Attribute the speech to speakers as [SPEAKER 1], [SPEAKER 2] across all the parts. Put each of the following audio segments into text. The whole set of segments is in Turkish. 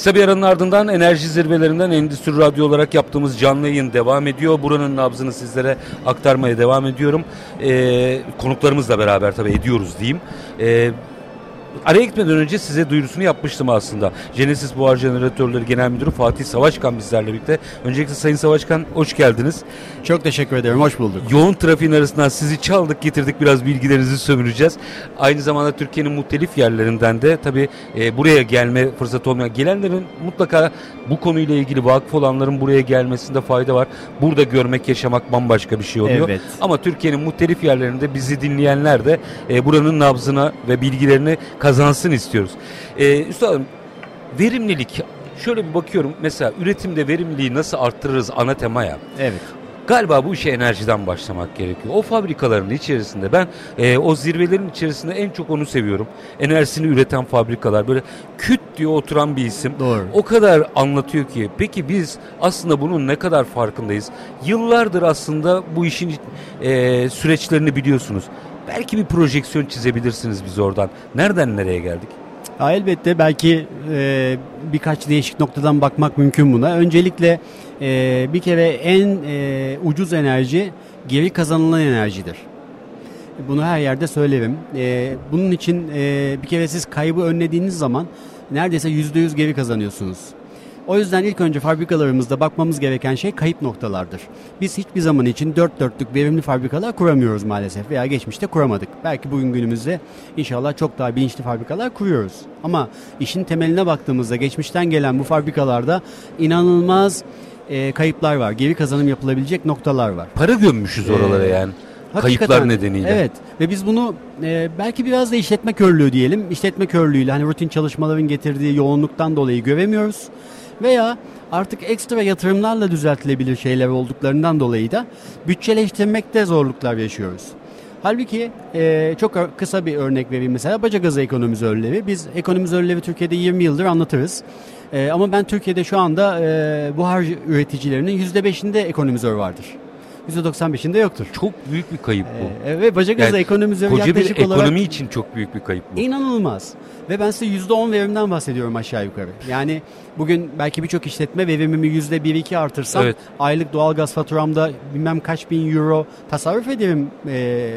[SPEAKER 1] Kısa bir aranın ardından enerji zirvelerinden Endüstri Radyo olarak yaptığımız canlı yayın devam ediyor. Buranın nabzını sizlere aktarmaya devam ediyorum. Ee, konuklarımızla beraber tabii ediyoruz diyeyim. Ee, Araya gitmeden önce size duyurusunu yapmıştım aslında. Genesis Buhar Jeneratörleri Genel Müdürü Fatih Savaşkan bizlerle birlikte. Öncelikle Sayın Savaşkan hoş geldiniz.
[SPEAKER 2] Çok teşekkür ederim, hoş bulduk.
[SPEAKER 1] Yoğun trafiğin arasından sizi çaldık getirdik biraz bilgilerinizi sömüreceğiz. Aynı zamanda Türkiye'nin muhtelif yerlerinden de tabii e, buraya gelme fırsatı olmayan gelenlerin mutlaka bu konuyla ilgili vakıf olanların buraya gelmesinde fayda var. Burada görmek, yaşamak bambaşka bir şey oluyor.
[SPEAKER 2] Evet.
[SPEAKER 1] Ama Türkiye'nin muhtelif yerlerinde bizi dinleyenler de e, buranın nabzına ve bilgilerini kazansın istiyoruz. E, üstadım verimlilik şöyle bir bakıyorum mesela üretimde verimliliği nasıl arttırırız ana temaya.
[SPEAKER 2] Evet.
[SPEAKER 1] Galiba bu işe enerjiden başlamak gerekiyor. O fabrikaların içerisinde ben e, o zirvelerin içerisinde en çok onu seviyorum. Enerjisini üreten fabrikalar böyle küt diye oturan bir isim.
[SPEAKER 2] Doğru.
[SPEAKER 1] O kadar anlatıyor ki. Peki biz aslında bunun ne kadar farkındayız? Yıllardır aslında bu işin e, süreçlerini biliyorsunuz. Belki bir projeksiyon çizebilirsiniz biz oradan. Nereden nereye geldik?
[SPEAKER 2] Ha, elbette belki e, birkaç değişik noktadan bakmak mümkün buna. Öncelikle e, bir kere en e, ucuz enerji geri kazanılan enerjidir. Bunu her yerde söylerim. E, bunun için e, bir kere siz kaybı önlediğiniz zaman neredeyse %100 geri kazanıyorsunuz. O yüzden ilk önce fabrikalarımızda bakmamız gereken şey kayıp noktalardır. Biz hiçbir zaman için dört dörtlük verimli fabrikalar kuramıyoruz maalesef veya geçmişte kuramadık. Belki bugün günümüzde inşallah çok daha bilinçli fabrikalar kuruyoruz. Ama işin temeline baktığımızda geçmişten gelen bu fabrikalarda inanılmaz e, kayıplar var. Geri kazanım yapılabilecek noktalar var.
[SPEAKER 1] Para gömmüşüz oralara
[SPEAKER 2] Ee,
[SPEAKER 1] yani. Kayıplar nedeniyle.
[SPEAKER 2] Evet ve biz bunu e, belki biraz da işletme körlüğü diyelim. İşletme körlüğüyle hani rutin çalışmaların getirdiği yoğunluktan dolayı göremiyoruz. Veya artık ekstra yatırımlarla düzeltilebilir şeyler olduklarından dolayı da bütçeleştirmekte zorluklar yaşıyoruz. Halbuki e, çok kısa bir örnek vereyim mesela baca gazı ekonomizörleri. Biz ekonomizörleri Türkiye'de 20 yıldır anlatırız. E, ama ben Türkiye'de şu anda e, buhar üreticilerinin %5'inde ekonomizör vardır. %95'inde yoktur.
[SPEAKER 1] Çok büyük bir kayıp bu.
[SPEAKER 2] E, ve baca gazı
[SPEAKER 1] Yani
[SPEAKER 2] ekonomizörü
[SPEAKER 1] Koca bir
[SPEAKER 2] yaklaşık
[SPEAKER 1] ekonomi
[SPEAKER 2] olarak
[SPEAKER 1] için çok büyük bir kayıp bu.
[SPEAKER 2] İnanılmaz. Ve ben size %10 verimden bahsediyorum aşağı yukarı. Yani bugün belki birçok işletme verimimi %1-2 artırsam
[SPEAKER 1] Evet.
[SPEAKER 2] aylık doğalgaz faturamda bilmem kaç bin euro tasarruf ederim e,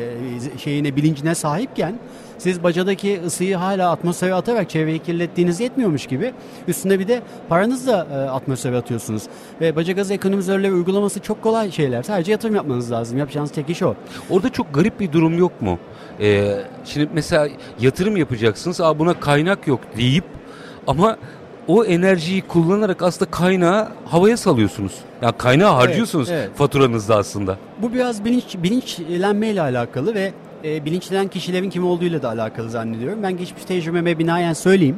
[SPEAKER 2] şeyine bilincine sahipken siz bacadaki ısıyı hala atmosfere atarak çevreyi kirlettiğiniz yetmiyormuş gibi üstüne bir de paranızla e, atmosfere atıyorsunuz. Ve baca gazı ekonomizörleri uygulaması çok kolay şeyler. Sadece yatırım yapmanız lazım. Yapacağınız tek iş o.
[SPEAKER 1] Orada çok garip bir durum yok mu? Ee, şimdi mesela yatırım yapacaksınız. Aa buna kaynak yok deyip ama o enerjiyi kullanarak aslında kaynağı havaya salıyorsunuz. Yani kaynağı harcıyorsunuz
[SPEAKER 2] evet.
[SPEAKER 1] faturanızda aslında.
[SPEAKER 2] Bu biraz bilinç bilinçlenmeyle alakalı ve e, bilinçlenen kişilerin kim olduğuyla da alakalı zannediyorum. Ben geçmiş tecrübeme binaen söyleyeyim.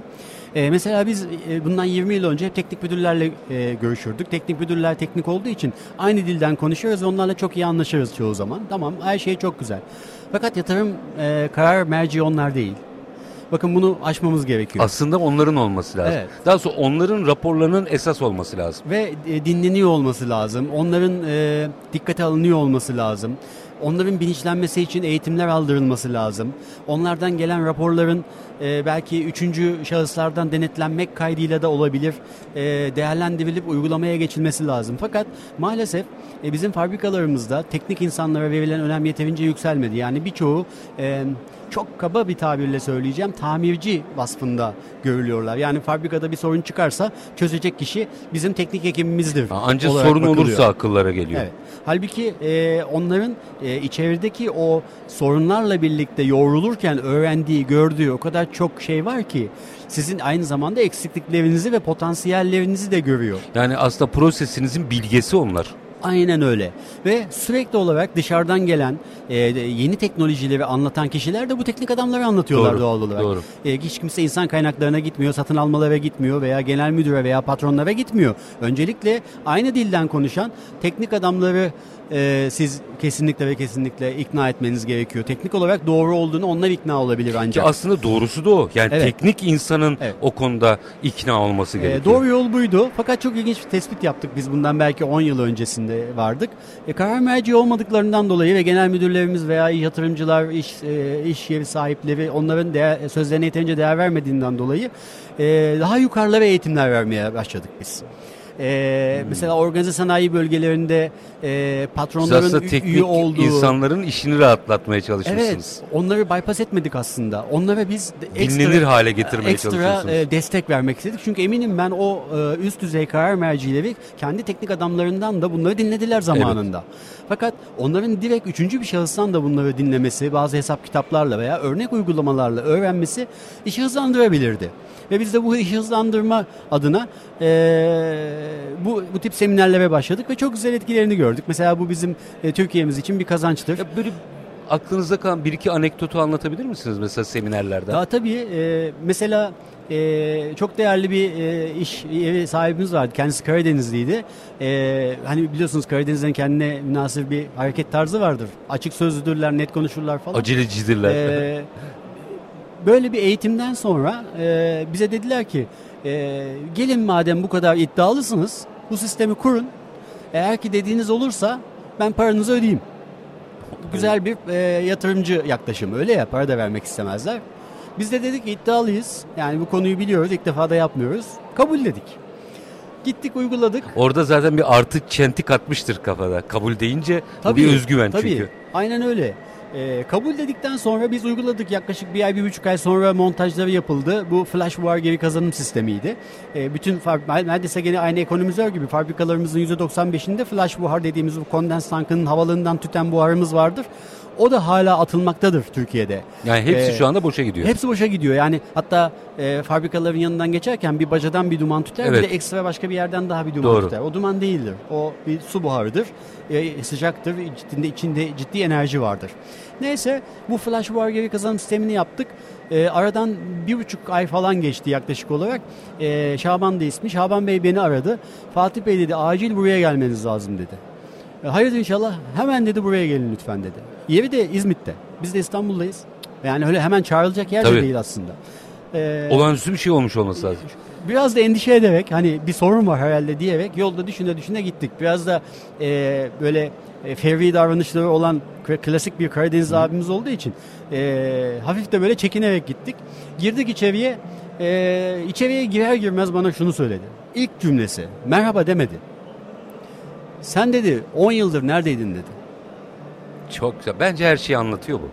[SPEAKER 2] E, mesela biz e, bundan 20 yıl önce hep teknik müdürlerle e, görüşürdük. Teknik müdürler teknik olduğu için aynı dilden konuşuyoruz onlarla çok iyi anlaşırız çoğu zaman. Tamam her şey çok güzel. Fakat yatırım e, karar merci onlar değil. Bakın bunu aşmamız gerekiyor.
[SPEAKER 1] Aslında onların olması lazım.
[SPEAKER 2] Evet.
[SPEAKER 1] Daha sonra onların raporlarının esas olması lazım.
[SPEAKER 2] ve e, dinleniyor olması lazım. Onların e, dikkate alınıyor olması lazım. Onların bilinçlenmesi için eğitimler aldırılması lazım. Onlardan gelen raporların e, belki üçüncü şahıslardan denetlenmek kaydıyla da olabilir. E, değerlendirilip uygulamaya geçilmesi lazım. Fakat maalesef e, bizim fabrikalarımızda teknik insanlara verilen önem yeterince yükselmedi. Yani birçoğu e, çok kaba bir tabirle söyleyeceğim tamirci vasfında görülüyorlar. Yani fabrikada bir sorun çıkarsa çözecek kişi bizim teknik ekibimizdir.
[SPEAKER 1] Ancak sorun
[SPEAKER 2] bakılıyor.
[SPEAKER 1] olursa akıllara geliyor.
[SPEAKER 2] Evet. Halbuki e, onların e, içerideki o sorunlarla birlikte yoğrulurken öğrendiği, gördüğü o kadar çok şey var ki sizin aynı zamanda eksikliklerinizi ve potansiyellerinizi de görüyor.
[SPEAKER 1] Yani aslında prosesinizin bilgesi onlar.
[SPEAKER 2] Aynen öyle. Ve sürekli olarak dışarıdan gelen e, yeni teknolojileri anlatan kişiler de bu teknik adamları anlatıyorlar
[SPEAKER 1] Doğru,
[SPEAKER 2] doğal olarak.
[SPEAKER 1] doğru.
[SPEAKER 2] E, hiç kimse insan kaynaklarına gitmiyor, satın almalara gitmiyor veya genel müdüre veya patronlara gitmiyor. Öncelikle aynı dilden konuşan teknik adamları e, siz kesinlikle ve kesinlikle ikna etmeniz gerekiyor. Teknik olarak doğru olduğunu onlar ikna olabilir
[SPEAKER 1] Ki
[SPEAKER 2] ancak.
[SPEAKER 1] aslında doğrusu da o. Yani
[SPEAKER 2] Evet.
[SPEAKER 1] teknik insanın
[SPEAKER 2] Evet.
[SPEAKER 1] o konuda ikna olması
[SPEAKER 2] E,
[SPEAKER 1] gerekiyor.
[SPEAKER 2] doğru yol buydu. Fakat çok ilginç bir tespit yaptık biz bundan belki 10 yıl öncesinde. vardık. E, karar merci olmadıklarından dolayı ve genel müdürlerimiz veya yatırımcılar, iş, e, iş yeri sahipleri onların değer, sözlerine yeterince değer vermediğinden dolayı e, daha yukarılara eğitimler vermeye başladık biz. Ee, hmm. Mesela organize sanayi bölgelerinde e, patronların
[SPEAKER 1] Siz teknik üye olduğu... insanların işini rahatlatmaya çalışmışsınız.
[SPEAKER 2] Evet. Onları bypass etmedik aslında. Onlara biz
[SPEAKER 1] ekstra, Dinlenir hale getirmeye ekstra.
[SPEAKER 2] E, destek vermek istedik. Çünkü eminim ben o e, üst düzey karar mercileri kendi teknik adamlarından da bunları dinlediler zamanında. Evet. Fakat onların direkt üçüncü bir şahıstan da bunları dinlemesi, bazı hesap kitaplarla veya örnek uygulamalarla öğrenmesi işi hızlandırabilirdi. Ve biz de bu işi hızlandırma adına e, bu, bu tip seminerlere başladık ve çok güzel etkilerini gördük. Mesela bu bizim e, Türkiye'miz için bir kazançtır. Ya
[SPEAKER 1] böyle aklınızda kalan bir iki anekdotu anlatabilir misiniz mesela seminerlerde?
[SPEAKER 2] Daha tabii. E, mesela e, çok değerli bir e, iş evi sahibimiz vardı. Kendisi Karadenizliydi. E, hani biliyorsunuz Karadeniz'in kendine münasır bir hareket tarzı vardır. Açık sözlüdürler, net konuşurlar falan.
[SPEAKER 1] Acelecidirler. E,
[SPEAKER 2] böyle bir eğitimden sonra e, bize dediler ki e, gelin madem bu kadar iddialısınız bu sistemi kurun. Eğer ki dediğiniz olursa ben paranızı ödeyeyim. Güzel bir e, yatırımcı yaklaşım öyle ya para da vermek istemezler. Biz de dedik iddialıyız. Yani bu konuyu biliyoruz ilk defa da yapmıyoruz. Kabul dedik. Gittik uyguladık.
[SPEAKER 1] Orada zaten bir artı çentik atmıştır kafada. Kabul deyince tabii, bir özgüven tabii. çünkü.
[SPEAKER 2] Aynen öyle. E, kabul dedikten sonra biz uyguladık yaklaşık bir ay, bir buçuk ay sonra montajları yapıldı. Bu flash buhar geri kazanım sistemiydi. E, bütün neredeyse gene aynı ekonomizör gibi fabrikalarımızın %95'inde flash buhar dediğimiz bu kondens tankının havalığından tüten buharımız vardır. O da hala atılmaktadır Türkiye'de.
[SPEAKER 1] Yani hepsi ee, şu anda boşa gidiyor.
[SPEAKER 2] Hepsi boşa gidiyor. Yani hatta e, fabrikaların yanından geçerken bir bacadan bir duman tüter evet. bir de ekstra başka bir yerden daha bir duman Doğru. tüter. O duman değildir. O bir su buharıdır. E, sıcaktır. İçinde, içinde ciddi enerji vardır. Neyse bu flash buhar geri kazanım sistemini yaptık. E, aradan bir buçuk ay falan geçti yaklaşık olarak. E, Şaban da ismi. Şaban Bey beni aradı. Fatih Bey dedi acil buraya gelmeniz lazım dedi. E, hayır inşallah hemen dedi buraya gelin lütfen dedi. Yeri de İzmit'te. Biz de İstanbul'dayız. Yani öyle hemen çağrılacak yer de değil aslında.
[SPEAKER 1] Ee, Olağanüstü bir şey olmuş olması lazım.
[SPEAKER 2] Biraz da endişe ederek hani bir sorun var herhalde diyerek yolda düşüne düşüne gittik. Biraz da e, böyle e, fevri davranışları olan klasik bir Karadeniz Hı. abimiz olduğu için e, hafif de böyle çekinerek gittik. Girdik içeriye. E, içeriye girer girmez bana şunu söyledi. İlk cümlesi merhaba demedi. Sen dedi 10 yıldır neredeydin dedi.
[SPEAKER 1] Çok güzel. Bence her şeyi anlatıyor bu.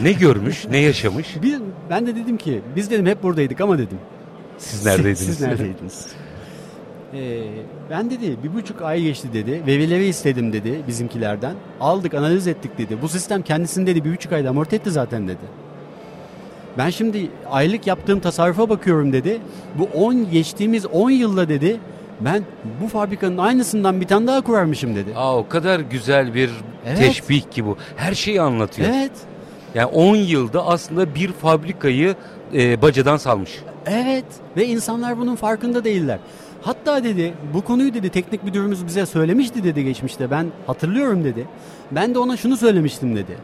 [SPEAKER 1] Ne görmüş, ne yaşamış?
[SPEAKER 2] Bir, ben de dedim ki biz dedim hep buradaydık ama dedim.
[SPEAKER 1] Siz neredeydiniz?
[SPEAKER 2] Siz, siz neredeydiniz? ee, ben dedi bir buçuk ay geçti dedi. Verileri istedim dedi bizimkilerden. Aldık analiz ettik dedi. Bu sistem kendisini dedi bir buçuk ayda amorti etti zaten dedi. Ben şimdi aylık yaptığım tasarrufa bakıyorum dedi. Bu 10 geçtiğimiz 10 yılda dedi ben bu fabrikanın aynısından bir tane daha kurarmışım dedi.
[SPEAKER 1] Aa, o kadar güzel bir evet. teşbih ki bu. Her şeyi anlatıyor.
[SPEAKER 2] Evet.
[SPEAKER 1] Yani 10 yılda aslında bir fabrikayı e, bacadan salmış.
[SPEAKER 2] Evet ve insanlar bunun farkında değiller. Hatta dedi bu konuyu dedi teknik müdürümüz bize söylemişti dedi geçmişte ben hatırlıyorum dedi. Ben de ona şunu söylemiştim dedi.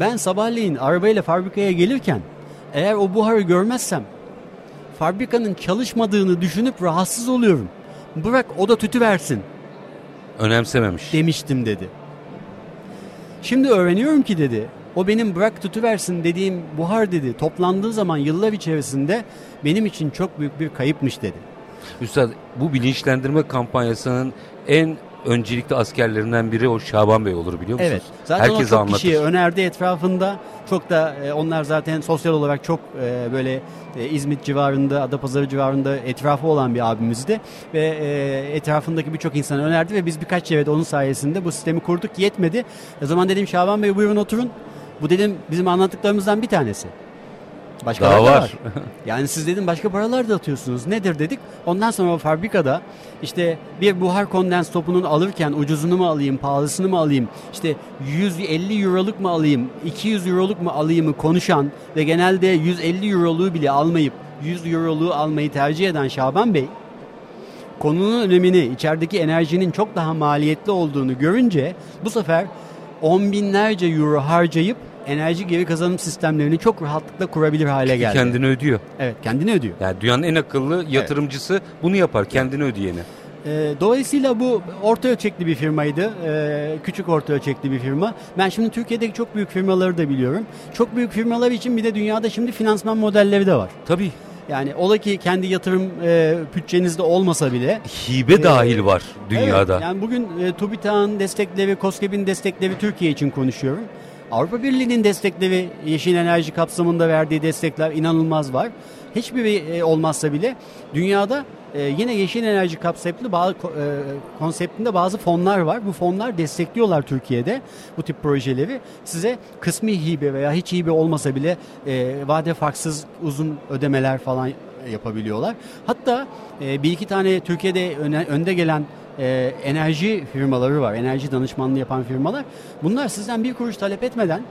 [SPEAKER 2] Ben sabahleyin arabayla fabrikaya gelirken eğer o buharı görmezsem fabrikanın çalışmadığını düşünüp rahatsız oluyorum. Bırak o da tütü versin.
[SPEAKER 1] Önemsememiş.
[SPEAKER 2] Demiştim dedi. Şimdi öğreniyorum ki dedi. O benim bırak tütü versin dediğim buhar dedi. Toplandığı zaman yıllar içerisinde benim için çok büyük bir kayıpmış dedi.
[SPEAKER 1] Üstad bu bilinçlendirme kampanyasının en öncelikli askerlerinden biri o Şaban Bey olur biliyor musunuz?
[SPEAKER 2] Evet. Zaten Herkes çok anlatır. kişiye önerdi etrafında. Çok da e, onlar zaten sosyal olarak çok e, böyle e, İzmit civarında, Adapazarı civarında etrafı olan bir abimizdi. Ve e, etrafındaki birçok insan önerdi ve biz birkaç yerde onun sayesinde bu sistemi kurduk. Yetmedi. O zaman dedim Şaban Bey buyurun oturun. Bu dedim bizim anlattıklarımızdan bir tanesi. Başka Daha var. var. yani siz dedim başka paralar da atıyorsunuz. Nedir dedik. Ondan sonra o fabrikada işte bir buhar kondens topunun alırken ucuzunu mu alayım, pahalısını mı alayım, işte 150 euroluk mu alayım, 200 euroluk mu alayım konuşan ve genelde 150 euroluğu bile almayıp 100 euroluğu almayı tercih eden Şaban Bey konunun önemini, içerideki enerjinin çok daha maliyetli olduğunu görünce bu sefer on binlerce euro harcayıp enerji geri kazanım sistemlerini çok rahatlıkla kurabilir hale geldi.
[SPEAKER 1] Kendini ödüyor.
[SPEAKER 2] Evet kendini ödüyor.
[SPEAKER 1] Yani dünyanın en akıllı yatırımcısı evet. bunu yapar kendini ödeyeni.
[SPEAKER 2] E, dolayısıyla bu orta ölçekli bir firmaydı. E, küçük orta ölçekli bir firma. Ben şimdi Türkiye'deki çok büyük firmaları da biliyorum. Çok büyük firmalar için bir de dünyada şimdi finansman modelleri de var.
[SPEAKER 1] Tabii.
[SPEAKER 2] Yani ola ki kendi yatırım e, bütçenizde olmasa bile
[SPEAKER 1] hibe dahil var dünyada.
[SPEAKER 2] Evet, yani bugün e, TÜBİTAK'ın destekleri, KOSGEB'in destekleri Türkiye için konuşuyorum. Avrupa Birliği'nin destekleri, yeşil enerji kapsamında verdiği destekler inanılmaz var. Hiçbiri e, olmazsa bile dünyada e, yine yeşil enerji kapsamlı bazı, e, konseptinde bazı fonlar var. Bu fonlar destekliyorlar Türkiye'de bu tip projeleri. Size kısmi hibe veya hiç hibe olmasa bile vade farksız uzun ödemeler falan yapabiliyorlar. Hatta e, bir iki tane Türkiye'de öne, önde gelen e, enerji firmaları var. Enerji danışmanlığı yapan firmalar. Bunlar sizden bir kuruş talep etmeden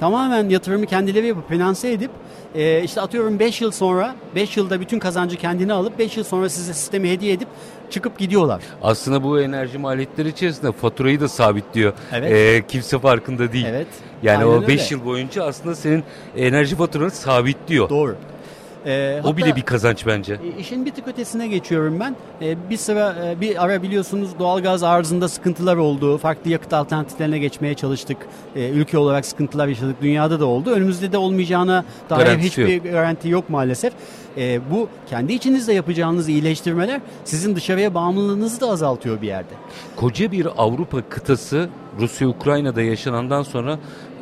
[SPEAKER 2] tamamen yatırımı kendileri yapıp finanse edip e, işte atıyorum 5 yıl sonra 5 yılda bütün kazancı kendine alıp 5 yıl sonra size sistemi hediye edip çıkıp gidiyorlar.
[SPEAKER 1] Aslında bu enerji maliyetleri içerisinde faturayı da sabitliyor.
[SPEAKER 2] Evet.
[SPEAKER 1] E, kimse farkında değil.
[SPEAKER 2] Evet.
[SPEAKER 1] Yani
[SPEAKER 2] Aynen
[SPEAKER 1] o 5
[SPEAKER 2] öyle.
[SPEAKER 1] yıl boyunca aslında senin enerji faturanı sabitliyor.
[SPEAKER 2] Doğru. Ee,
[SPEAKER 1] O
[SPEAKER 2] hatta-
[SPEAKER 1] bile bir kazanç bence.
[SPEAKER 2] E, İşin bir tık ötesine geçiyorum ben. E, bir sıra e, bir ara biliyorsunuz doğalgaz arzında sıkıntılar oldu. Farklı yakıt alternatiflerine geçmeye çalıştık. E, ülke olarak sıkıntılar yaşadık. Dünyada da oldu. Önümüzde de olmayacağına dair
[SPEAKER 1] Garantisi
[SPEAKER 2] hiçbir garanti yok maalesef. E, bu kendi içinizde yapacağınız iyileştirmeler sizin dışarıya bağımlılığınızı da azaltıyor bir yerde.
[SPEAKER 1] Koca bir Avrupa kıtası Rusya-Ukrayna'da yaşanandan sonra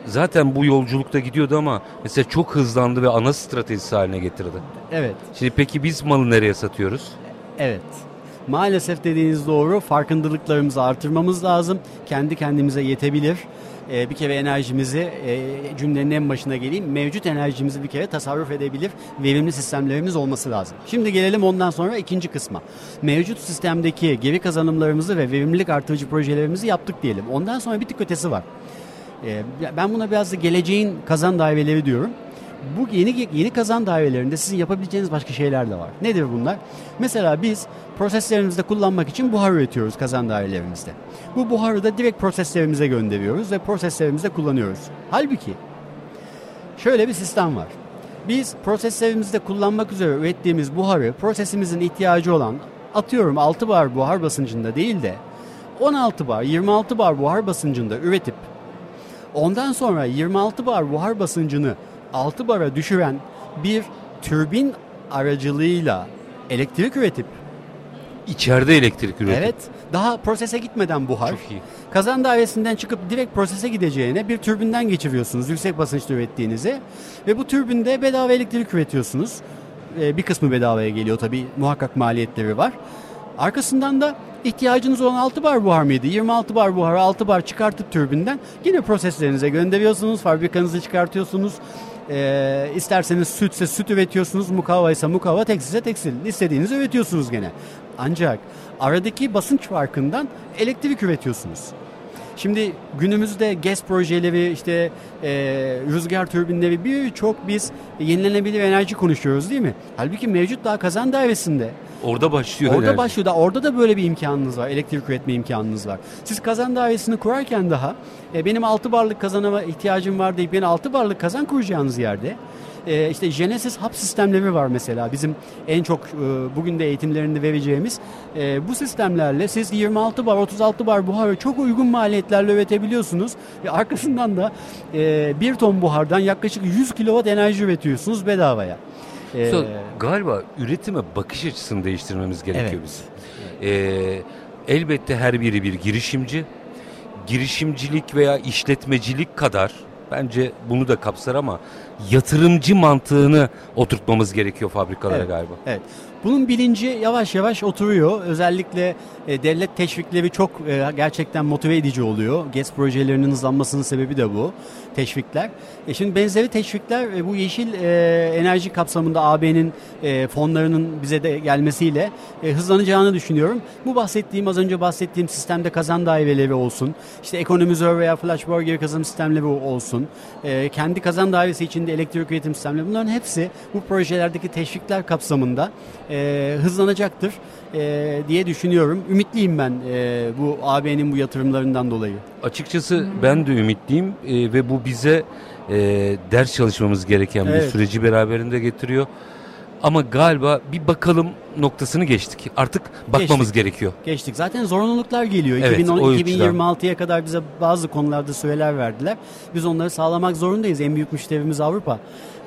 [SPEAKER 1] zaten bu yolculukta gidiyordu ama mesela çok hızlandı ve ana stratejisi haline getirdi.
[SPEAKER 2] Evet.
[SPEAKER 1] Şimdi peki biz malı nereye satıyoruz?
[SPEAKER 2] Evet. Maalesef dediğiniz doğru. Farkındalıklarımızı artırmamız lazım. Kendi kendimize yetebilir. Ee, bir kere enerjimizi e, cümlenin en başına geleyim. Mevcut enerjimizi bir kere tasarruf edebilir. Verimli sistemlerimiz olması lazım. Şimdi gelelim ondan sonra ikinci kısma. Mevcut sistemdeki geri kazanımlarımızı ve verimlilik artırıcı projelerimizi yaptık diyelim. Ondan sonra bir tık ötesi var. Ee, ben buna biraz da geleceğin kazan daireleri diyorum. Bu yeni yeni kazan dairelerinde sizin yapabileceğiniz başka şeyler de var. Nedir bunlar? Mesela biz proseslerimizde kullanmak için buhar üretiyoruz kazan dairelerimizde. Bu buharı da direkt proseslerimize gönderiyoruz ve proseslerimizde kullanıyoruz. Halbuki şöyle bir sistem var. Biz proseslerimizde kullanmak üzere ürettiğimiz buharı prosesimizin ihtiyacı olan atıyorum 6 bar buhar basıncında değil de 16 bar 26 bar buhar basıncında üretip Ondan sonra 26 bar buhar basıncını 6 bara düşüren bir türbin aracılığıyla elektrik üretip
[SPEAKER 1] İçeride elektrik üretip.
[SPEAKER 2] evet daha prosese gitmeden buhar
[SPEAKER 1] Çok iyi.
[SPEAKER 2] kazan dairesinden çıkıp direkt prosese gideceğine bir türbinden geçiriyorsunuz yüksek basınçta ürettiğinizi ve bu türbinde bedava elektrik üretiyorsunuz. Ee, bir kısmı bedavaya geliyor tabi muhakkak maliyetleri var. Arkasından da ihtiyacınız olan 6 bar buhar mıydı? 26 bar buharı 6 bar çıkartıp türbinden yine proseslerinize gönderiyorsunuz. Fabrikanızı çıkartıyorsunuz. Ee, isterseniz sütse süt üretiyorsunuz. Mukavva ise mukavva, tekstilse tekstil. İstediğinizi üretiyorsunuz gene. Ancak aradaki basınç farkından elektrik üretiyorsunuz. Şimdi günümüzde GES projeleri, işte e, rüzgar türbinleri birçok biz yenilenebilir enerji konuşuyoruz değil mi? Halbuki mevcut daha kazan dairesinde.
[SPEAKER 1] Orada başlıyor
[SPEAKER 2] Orada
[SPEAKER 1] enerji.
[SPEAKER 2] başlıyor da orada da böyle bir imkanınız var. Elektrik üretme imkanınız var. Siz kazan dairesini kurarken daha e, benim 6 barlık kazana ihtiyacım var deyip yine 6 barlık kazan kuracağınız yerde e, işte Genesis hap sistemleri var mesela. Bizim en çok e, bugün de eğitimlerinde vereceğimiz e, bu sistemlerle siz 26 bar 36 bar buharı çok uygun maliyetlerle üretebiliyorsunuz ve arkasından da e, 1 ton buhardan yaklaşık 100 kilowatt enerji üretiyorsunuz bedavaya. E,
[SPEAKER 1] So, galiba üretime bakış açısını değiştirmemiz gerekiyor
[SPEAKER 2] Evet.
[SPEAKER 1] bizim. Ee, elbette her biri bir girişimci. Girişimcilik veya işletmecilik kadar bence bunu da kapsar ama yatırımcı mantığını oturtmamız gerekiyor fabrikalara
[SPEAKER 2] Evet.
[SPEAKER 1] galiba.
[SPEAKER 2] Evet. Bunun bilinci yavaş yavaş oturuyor. Özellikle e, devlet teşvikleri çok e, gerçekten motive edici oluyor. GES projelerinin hızlanmasının sebebi de bu. Teşvikler. E şimdi benzeri teşvikler e, bu yeşil e, enerji kapsamında AB'nin e, fonlarının bize de gelmesiyle e, hızlanacağını düşünüyorum. Bu bahsettiğim az önce bahsettiğim sistemde kazan daireleri olsun. işte ekonomizör veya flashboard gibi kazanım sistemleri olsun. E, kendi kazan dairesi içinde elektrik üretim sistemleri bunların hepsi bu projelerdeki teşvikler kapsamında e, hızlanacaktır e, diye düşünüyorum. Ümitliyim ben e, bu AB'nin bu yatırımlarından dolayı.
[SPEAKER 1] Açıkçası ben de ümitliyim e, ve bu bize e, ders çalışmamız gereken bir
[SPEAKER 2] Evet.
[SPEAKER 1] süreci beraberinde getiriyor. Ama galiba bir bakalım noktasını geçtik. Artık bakmamız
[SPEAKER 2] Geçtik.
[SPEAKER 1] gerekiyor.
[SPEAKER 2] Geçtik. Zaten zorunluluklar geliyor.
[SPEAKER 1] Evet,
[SPEAKER 2] 2010
[SPEAKER 1] o açıdan.
[SPEAKER 2] 2026'ya kadar bize bazı konularda süreler verdiler. Biz onları sağlamak zorundayız. En büyük müşterimiz Avrupa.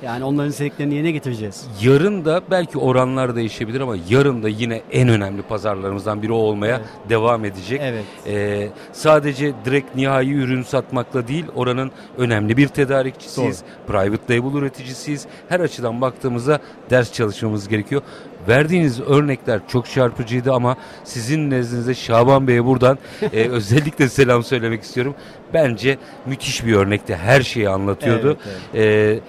[SPEAKER 2] Yani onların istediklerini yerine getireceğiz.
[SPEAKER 1] Yarın da belki oranlar değişebilir ama yarın da yine en önemli pazarlarımızdan biri olmaya
[SPEAKER 2] Evet.
[SPEAKER 1] devam edecek.
[SPEAKER 2] Evet.
[SPEAKER 1] Ee, sadece direkt nihai ürün satmakla değil oranın önemli bir tedarikçisiyiz. Private label üreticisiyiz. Her açıdan baktığımızda ders çalışmamız gerekiyor. Verdiğiniz örnekler çok çarpıcıydı ama sizin nezdinizde Şaban Bey'e buradan e, özellikle selam söylemek istiyorum. Bence müthiş bir örnekti. Her şeyi anlatıyordu.
[SPEAKER 2] Evet,
[SPEAKER 1] Ee,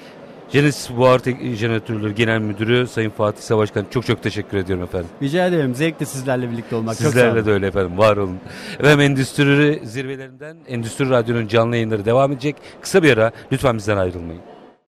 [SPEAKER 1] Genesis Buhar Tek- Jeneratörleri Genel Müdürü Sayın Fatih Savaşkan çok çok teşekkür ediyorum efendim.
[SPEAKER 2] Rica ederim. Zevkle sizlerle birlikte olmak. Çok sağ
[SPEAKER 1] Sizlerle
[SPEAKER 2] olun.
[SPEAKER 1] de öyle efendim. Var olun. Efendim Endüstri zirvelerinden Endüstri Radyo'nun canlı yayınları devam edecek. Kısa bir ara lütfen bizden ayrılmayın.